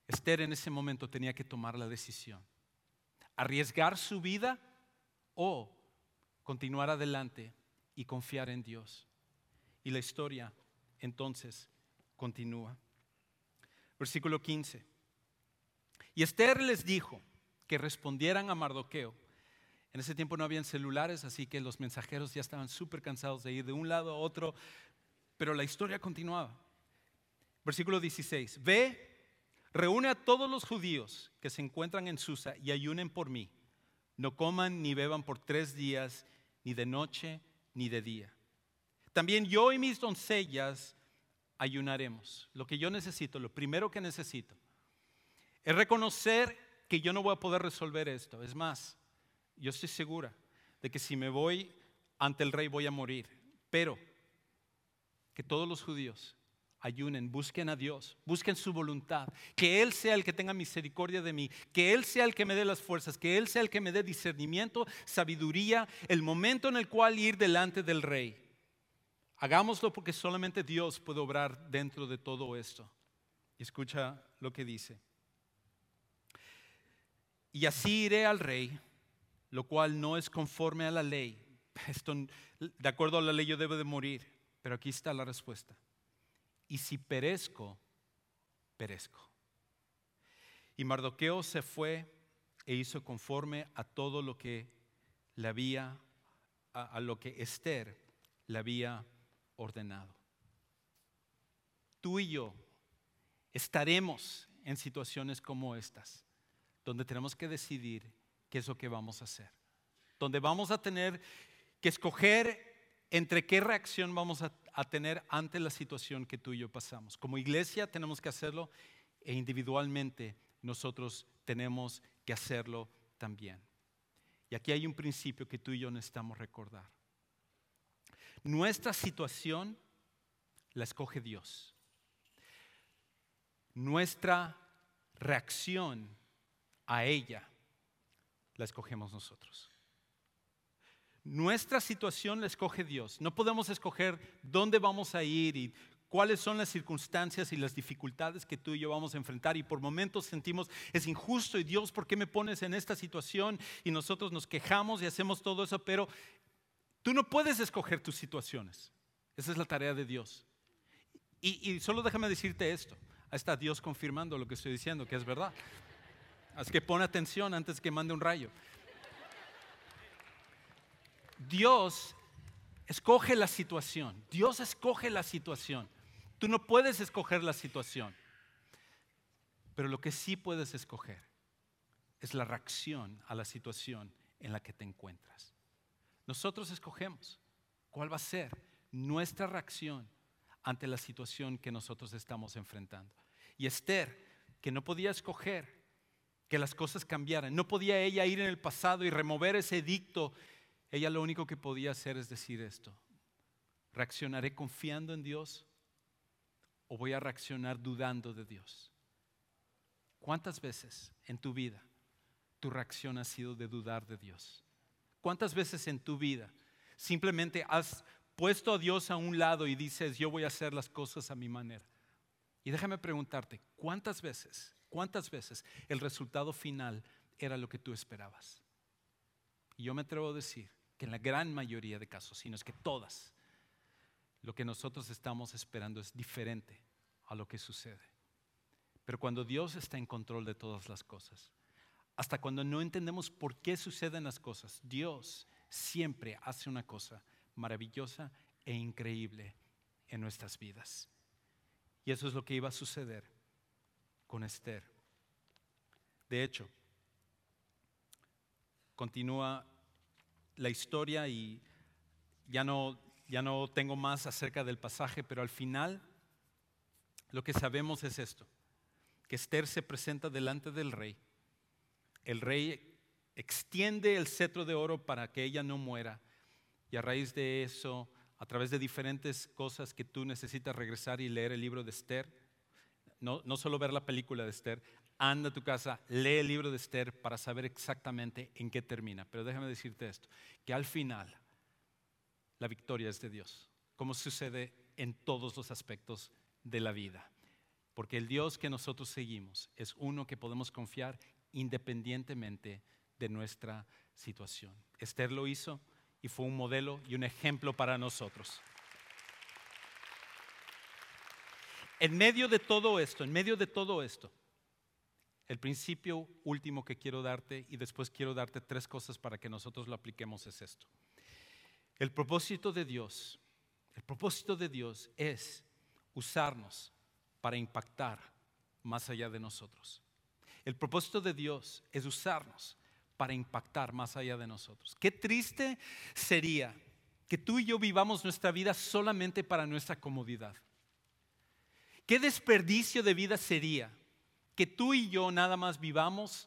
Esther en ese momento tenía que tomar la decisión, arriesgar su vida o continuar adelante y confiar en Dios. Y la historia entonces continúa. Versículo 15. Y Esther les dijo que respondieran a Mardoqueo. En ese tiempo no habían celulares, así que los mensajeros ya estaban súper cansados de ir de un lado a otro, pero la historia continuaba. Versículo 16. Ve, reúne a todos los judíos que se encuentran en Susa y ayunen por mí. No coman ni beban por tres días, ni de noche ni de día. También yo y mis doncellas ayunaremos. Lo que yo necesito, lo primero que necesito, es reconocer que yo no voy a poder resolver esto. Es más, yo estoy segura de que si me voy ante el rey voy a morir. Pero que todos los judíos ayunen, busquen a Dios, busquen su voluntad, que Él sea el que tenga misericordia de mí, que Él sea el que me dé las fuerzas, que Él sea el que me dé discernimiento, sabiduría, el momento en el cual ir delante del rey. Hagámoslo porque solamente Dios puede obrar dentro de todo esto. Escucha lo que dice. Y así iré al rey, lo cual no es conforme a la ley. Esto, de acuerdo a la ley yo debo de morir, pero aquí está la respuesta. Y si perezco, perezco. Y Mardoqueo se fue e hizo conforme a todo lo que le había, a, lo que Esther le había ordenado. Tú y yo estaremos en situaciones como estas, donde tenemos que decidir qué es lo que vamos a hacer, donde vamos a tener que escoger entre qué reacción vamos a, tener ante la situación que tú y yo pasamos. Como iglesia tenemos que hacerlo e individualmente nosotros tenemos que hacerlo también. Y aquí hay un principio que tú y yo necesitamos recordar. Nuestra situación la escoge Dios. Nuestra reacción a ella la escogemos nosotros. Nuestra situación la escoge Dios. No podemos escoger dónde vamos a ir y cuáles son las circunstancias y las dificultades que tú y yo vamos a enfrentar. Y por momentos sentimos, es injusto y Dios, ¿por qué me pones en esta situación? Y nosotros nos quejamos y hacemos todo eso, pero Tú no puedes escoger tus situaciones. Esa es la tarea de Dios. Y, solo déjame decirte esto. Ahí está Dios confirmando lo que estoy diciendo, que es verdad. Así que pon atención antes que mande un rayo. Dios escoge la situación. Dios escoge la situación. Tú no puedes escoger la situación. Pero lo que sí puedes escoger es la reacción a la situación en la que te encuentras. Nosotros escogemos cuál va a ser nuestra reacción ante la situación que nosotros estamos enfrentando. Y Esther, que no podía escoger que las cosas cambiaran, no podía ella ir en el pasado y remover ese edicto, ella lo único que podía hacer es decir esto, ¿reaccionaré confiando en Dios o voy a reaccionar dudando de Dios? ¿Cuántas veces en tu vida tu reacción ha sido de dudar de Dios? ¿Cuántas veces en tu vida simplemente has puesto a Dios a un lado y dices, yo voy a hacer las cosas a mi manera. Y déjame preguntarte, ¿cuántas veces, cuántas veces el resultado final era lo que tú esperabas? Y yo me atrevo a decir que en la gran mayoría de casos, sino es que todas, lo que nosotros estamos esperando es diferente a lo que sucede. Pero cuando Dios está en control de todas las cosas, hasta cuando no entendemos por qué suceden las cosas, Dios siempre hace una cosa maravillosa e increíble en nuestras vidas. Y eso es lo que iba a suceder con Esther. De hecho, continúa la historia y ya no, ya no tengo más acerca del pasaje, pero al final lo que sabemos es esto, que Esther se presenta delante del rey. El rey extiende el cetro de oro para que ella no muera y a raíz de eso, a través de diferentes cosas que tú necesitas regresar y leer el libro de Esther, no, no solo ver la película de Esther, anda a tu casa, lee el libro de Esther para saber exactamente en qué termina. Pero déjame decirte esto, que al final la victoria es de Dios, como sucede en todos los aspectos de la vida. Porque el Dios que nosotros seguimos es uno que podemos confiar independientemente de nuestra situación. Esther lo hizo, y fue un modelo y un ejemplo para nosotros. En medio de todo esto, en medio de todo esto, el principio último que quiero darte y después quiero darte tres cosas para que nosotros lo apliquemos es esto. El propósito de Dios, el propósito de Dios es usarnos para impactar más allá de nosotros. El propósito de Dios es usarnos para impactar más allá de nosotros. Qué triste sería que tú y yo vivamos nuestra vida solamente para nuestra comodidad. Qué desperdicio de vida sería que tú y yo nada más vivamos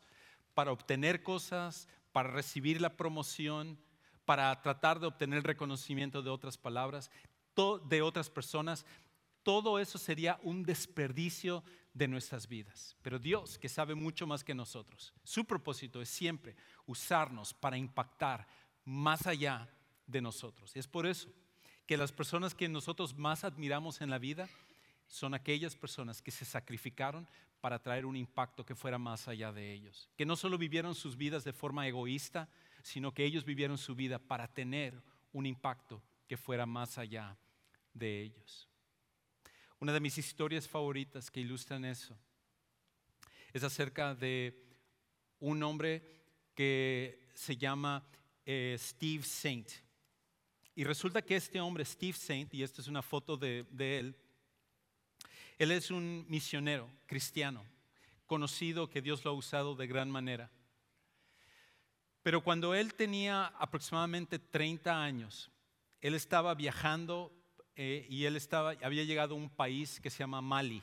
para obtener cosas, para recibir la promoción, para tratar de obtener reconocimiento de otras palabras, de otras personas. Todo eso sería un desperdicio de nuestras vidas. Pero Dios, que sabe mucho más que nosotros, su propósito es siempre usarnos para impactar más allá de nosotros. Y es por eso que las personas que nosotros más admiramos en la vida son aquellas personas que se sacrificaron para traer un impacto que fuera más allá de ellos. Que no solo vivieron sus vidas de forma egoísta, sino que ellos vivieron su vida para tener un impacto que fuera más allá de ellos. Una de mis historias favoritas que ilustran eso es acerca de un hombre que se llama eh, Steve Saint. Y resulta que este hombre, Steve Saint, y esta es una foto de, de él, él es un misionero cristiano, conocido que Dios lo ha usado de gran manera. Pero cuando él tenía aproximadamente 30 años, él estaba viajando eh, y él estaba, había llegado a un país que se llama Mali.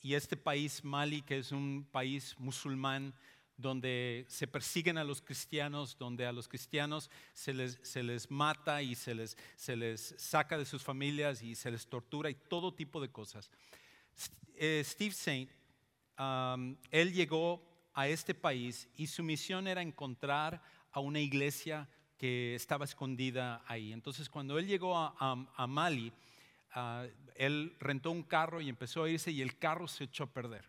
Y este país, Mali, que es un país musulmán, donde se persiguen a los cristianos, donde a los cristianos se les, se les mata y se les, se les, saca de sus familias y se les tortura y todo tipo de cosas. Eh, Steve Saint, um, él llegó a este país y su misión era encontrar a una iglesia que estaba escondida ahí. Entonces, cuando él llegó a, Mali, ah, él rentó un carro y empezó a irse y el carro se echó a perder.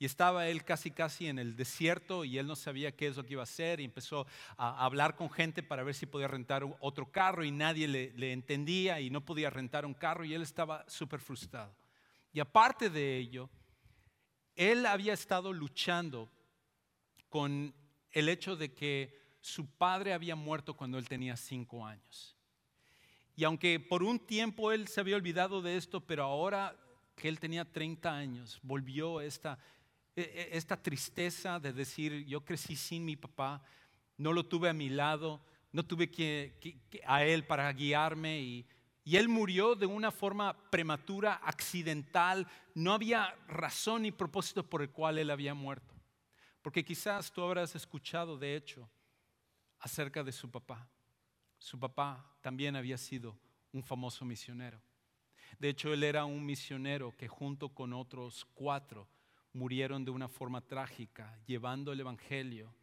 Y estaba él casi casi en el desierto y él no sabía qué es lo que iba a hacer y empezó a hablar con gente para ver si podía rentar otro carro y nadie le, le entendía y no podía rentar un carro y él estaba súper frustrado. Y aparte de ello, él había estado luchando con el hecho de que su padre había muerto cuando él tenía cinco años. Y aunque por un tiempo él se había olvidado de esto, pero ahora que él tenía 30 años, volvió esta, e, e, esta tristeza de decir, yo crecí sin mi papá, no lo tuve a mi lado, no tuve a él para guiarme y, y él murió de una forma prematura, accidental, no había razón ni propósito por el cual él había muerto. Porque quizás tú habrás escuchado, de hecho, acerca de su papá. Su papá también había sido un famoso misionero. De hecho, él era un misionero que junto con otros cuatro murieron de una forma trágica, llevando el Evangelio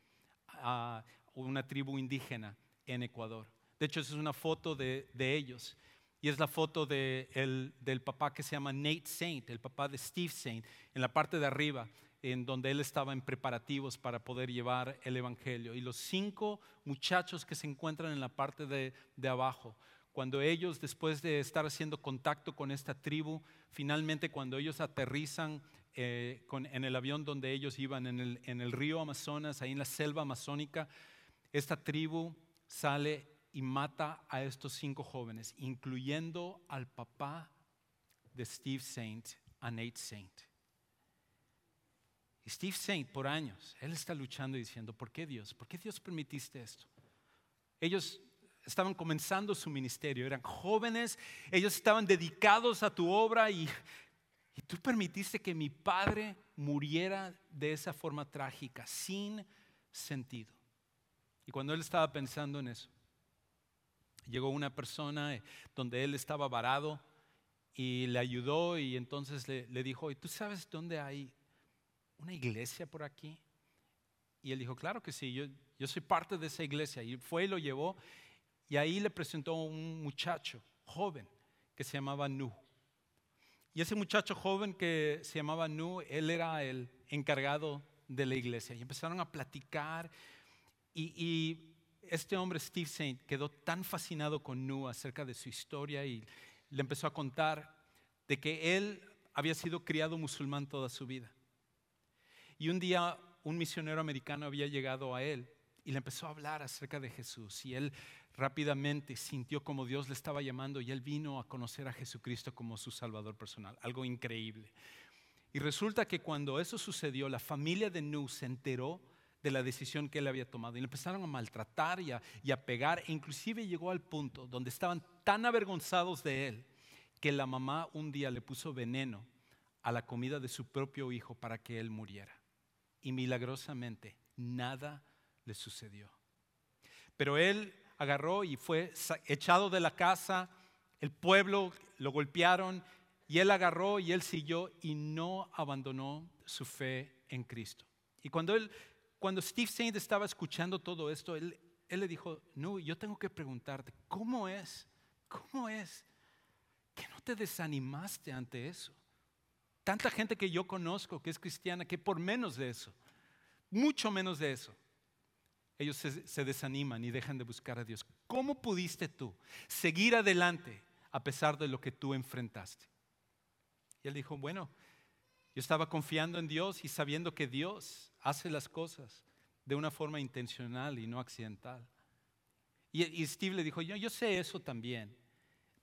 a una tribu indígena en Ecuador. De hecho, esa es una foto de, ellos. Y es la foto de el- del papá que se llama Nate Saint, el papá de Steve Saint, en la parte de arriba, en donde él estaba en preparativos para poder llevar el Evangelio. Y los cinco muchachos que se encuentran en la parte de, abajo, cuando ellos, después de estar haciendo contacto con esta tribu, finalmente cuando ellos aterrizan eh, en el avión donde ellos iban, en el, en el río Amazonas, ahí en la selva amazónica, esta tribu sale y mata a estos cinco jóvenes, incluyendo al papá de Steve Saint, a Nate Saint. Y Steve Saint, por años, él está luchando y diciendo, ¿por qué Dios? ¿Por qué Dios permitiste esto? Ellos estaban comenzando su ministerio, eran jóvenes, ellos estaban dedicados a tu obra y, y tú permitiste que mi padre muriera de esa forma trágica, sin sentido. Y cuando él estaba pensando en eso, llegó una persona eh, donde él estaba varado y le ayudó y entonces le, dijo, ¿y tú sabes dónde hay una iglesia por aquí? Y él dijo, claro que sí, yo, soy parte de esa iglesia. Y fue y lo llevó y ahí le presentó un muchacho joven que se llamaba Nu. Y ese muchacho joven que se llamaba Nu, él era el encargado de la iglesia. Y empezaron a platicar y este hombre, Steve Saint, quedó tan fascinado con Nu acerca de su historia y le empezó a contar de que él había sido criado musulmán toda su vida. Y un día un misionero americano había llegado a él y le empezó a hablar acerca de Jesús. Y él rápidamente sintió como Dios le estaba llamando y él vino a conocer a Jesucristo como su Salvador personal. Algo increíble. Y resulta que cuando eso sucedió, la familia de Nu se enteró de la decisión que él había tomado y le empezaron a maltratar y a, pegar. E inclusive llegó al punto donde estaban tan avergonzados de él que la mamá un día le puso veneno a la comida de su propio hijo para que él muriera. Y milagrosamente nada le sucedió. Pero él agarró y fue echado de la casa, el pueblo lo golpearon y él agarró y él siguió y no abandonó su fe en Cristo. Y cuando él, cuando Steve Saint estaba escuchando todo esto, él, le dijo, no, yo tengo que preguntarte, ¿cómo es? ¿Cómo es que no te desanimaste ante eso? Tanta gente que yo conozco que es cristiana, que por menos de eso, mucho menos de eso, ellos se, se desaniman y dejan de buscar a Dios. ¿Cómo pudiste tú seguir adelante a pesar de lo que tú enfrentaste? Y él dijo, bueno, yo estaba confiando en Dios y sabiendo que Dios hace las cosas de una forma intencional y no accidental. Y, Steve le dijo, yo, yo sé eso también,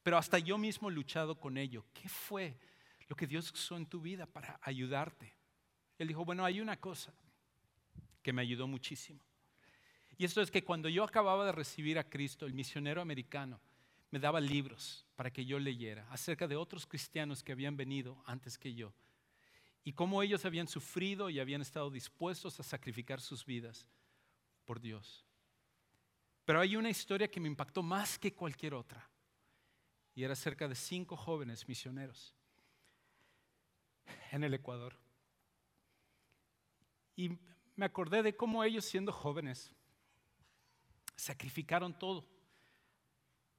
pero hasta yo mismo he luchado con ello. ¿Qué fue lo que Dios usó en tu vida para ayudarte? Él dijo, bueno, hay una cosa que me ayudó muchísimo. Y esto es que cuando yo acababa de recibir a Cristo, el misionero americano me daba libros para que yo leyera acerca de otros cristianos que habían venido antes que yo y cómo ellos habían sufrido y habían estado dispuestos a sacrificar sus vidas por Dios. Pero hay una historia que me impactó más que cualquier otra y era acerca de cinco jóvenes misioneros en el Ecuador. Y me acordé de cómo ellos siendo jóvenes sacrificaron todo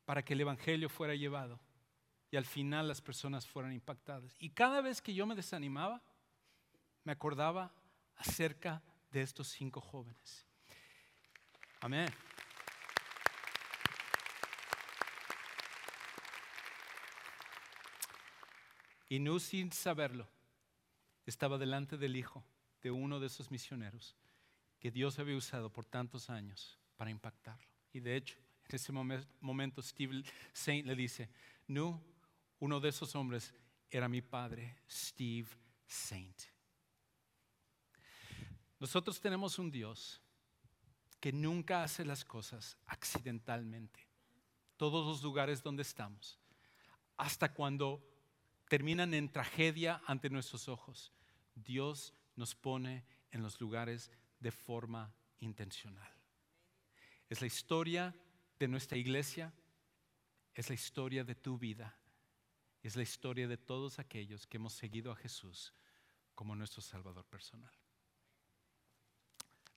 para que el Evangelio fuera llevado y al final las personas fueran impactadas. Y cada vez que yo me desanimaba, me acordaba acerca de estos cinco jóvenes. Amén. Y no sin saberlo, estaba delante del hijo de uno de esos misioneros que Dios había usado por tantos años para impactarlo. Y de hecho, en ese momen- momento Steve Saint le dice, no, uno de esos hombres era mi padre, Steve Saint. Nosotros tenemos un Dios que nunca hace las cosas accidentalmente. Todos los lugares donde estamos, hasta cuando terminan en tragedia ante nuestros ojos, Dios nos pone en los lugares de forma intencional. Es la historia de nuestra iglesia, es la historia de tu vida, es la historia de todos aquellos que hemos seguido a Jesús como nuestro Salvador personal.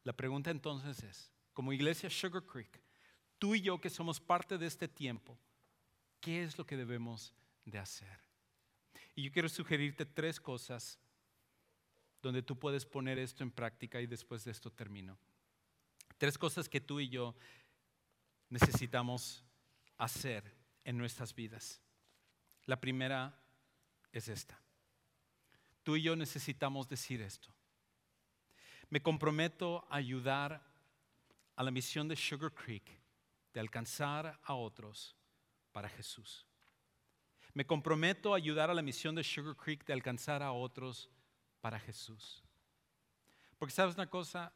La pregunta entonces es, como iglesia Sugar Creek, tú y yo que somos parte de este tiempo, ¿Qué es lo que debemos de hacer? Y yo quiero sugerirte tres cosas donde tú puedes poner esto en práctica y después de esto termino. Tres cosas que tú y yo necesitamos hacer en nuestras vidas. La primera es esta. Tú y yo necesitamos decir esto. Me comprometo a ayudar a la misión de Sugar Creek de alcanzar a otros para Jesús. Me comprometo a ayudar a la misión de Sugar Creek de alcanzar a otros para Jesús. Porque sabes una cosa,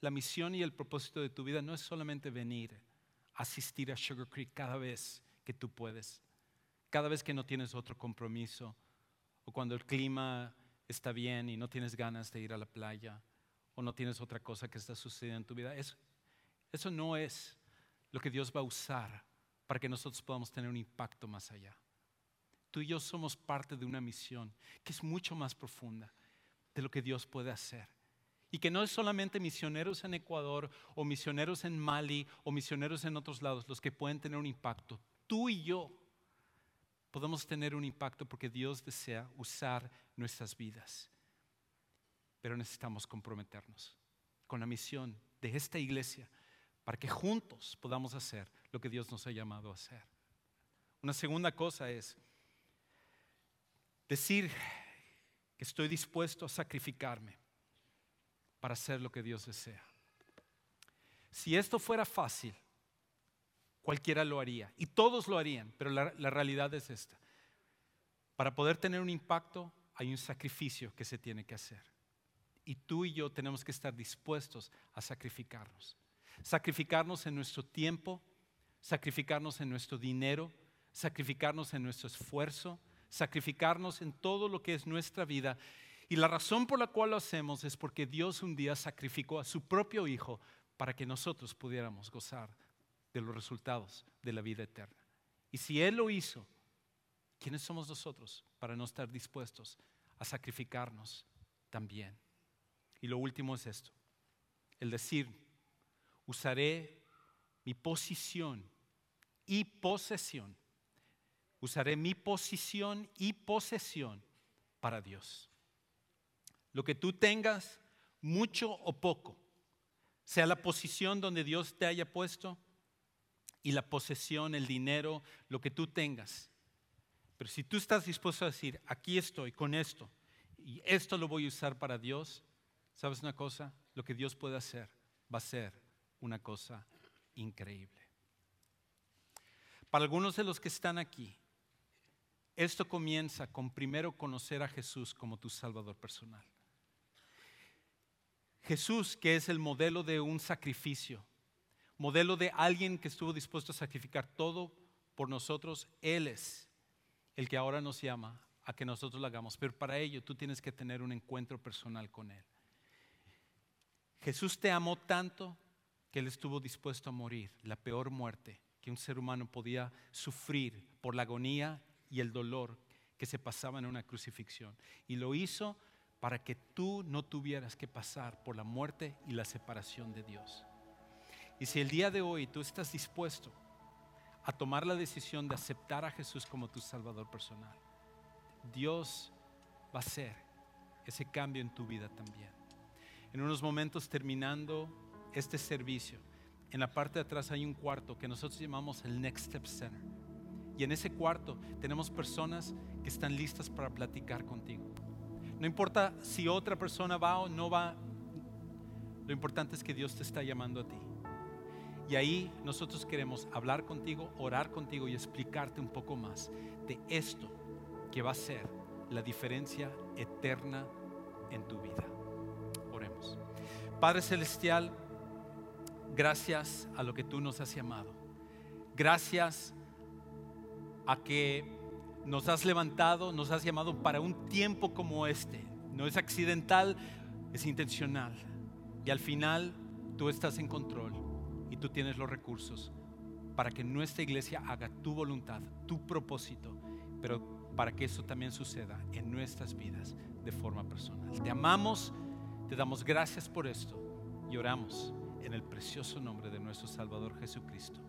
la misión y el propósito de tu vida no es solamente venir, asistir a Sugar Creek cada vez que tú puedes, cada vez que no tienes otro compromiso, o cuando el clima está bien y no tienes ganas de ir a la playa, o no tienes otra cosa que está sucediendo en tu vida. Eso, eso no es lo que Dios va a usar para que nosotros podamos tener un impacto más allá. Tú y yo somos parte de una misión que es mucho más profunda de lo que Dios puede hacer. Y que no es solamente misioneros en Ecuador o misioneros en Mali o misioneros en otros lados los que pueden tener un impacto. Tú y yo podemos tener un impacto porque Dios desea usar nuestras vidas. Pero necesitamos comprometernos con la misión de esta iglesia para que juntos podamos hacer lo que Dios nos ha llamado a hacer. Una segunda cosa es decir que estoy dispuesto a sacrificarme para hacer lo que Dios desea. Si esto fuera fácil, cualquiera lo haría y todos lo harían, pero la, realidad es esta. Para poder tener un impacto hay un sacrificio que se tiene que hacer. Y tú y yo tenemos que estar dispuestos a sacrificarnos. Sacrificarnos en nuestro tiempo, sacrificarnos en nuestro dinero, sacrificarnos en nuestro esfuerzo, sacrificarnos en todo lo que es nuestra vida. Y la razón por la cual lo hacemos es porque Dios un día sacrificó a su propio Hijo para que nosotros pudiéramos gozar de los resultados de la vida eterna. Y si Él lo hizo, ¿quiénes somos nosotros para no estar dispuestos a sacrificarnos también? Y lo último es esto, el decir, usaré mi posición y posesión usaré mi posición y posesión para Dios. Lo que tú tengas, mucho o poco, sea la posición donde Dios te haya puesto y la posesión, el dinero, lo que tú tengas. Pero si tú estás dispuesto a decir, aquí estoy con esto y esto lo voy a usar para Dios, ¿sabes una cosa? Lo que Dios puede hacer va a ser una cosa increíble. Para algunos de los que están aquí, esto comienza con primero conocer a Jesús como tu Salvador personal. Jesús, que es el modelo de un sacrificio, modelo de alguien que estuvo dispuesto a sacrificar todo por nosotros, Él es el que ahora nos llama a que nosotros lo hagamos. Pero para ello tú tienes que tener un encuentro personal con Él. Jesús te amó tanto que Él estuvo dispuesto a morir, la peor muerte que un ser humano podía sufrir por la agonía y el dolor que se pasaba en una crucifixión. Y lo hizo para que tú no tuvieras que pasar por la muerte y la separación de Dios. Y si el día de hoy tú estás dispuesto a tomar la decisión de aceptar a Jesús como tu Salvador personal, Dios va a hacer ese cambio en tu vida también. En unos momentos terminando este servicio, en la parte de atrás hay un cuarto que nosotros llamamos el Next Step Center y en ese cuarto tenemos personas que están listas para platicar contigo. No importa si otra persona va o no va, lo importante es que Dios te está llamando a ti. Y ahí nosotros queremos hablar contigo, orar contigo y explicarte un poco más de esto que va a ser la diferencia eterna en tu vida. Padre Celestial, gracias a lo que tú nos has llamado. Gracias a que nos has levantado, nos has llamado para un tiempo como este. No es accidental, es intencional. Y al final tú estás en control y tú tienes los recursos para que nuestra iglesia haga tu voluntad, tu propósito, pero para que eso también suceda en nuestras vidas de forma personal. Te amamos, te damos gracias por esto y oramos en el precioso nombre de nuestro Salvador Jesucristo.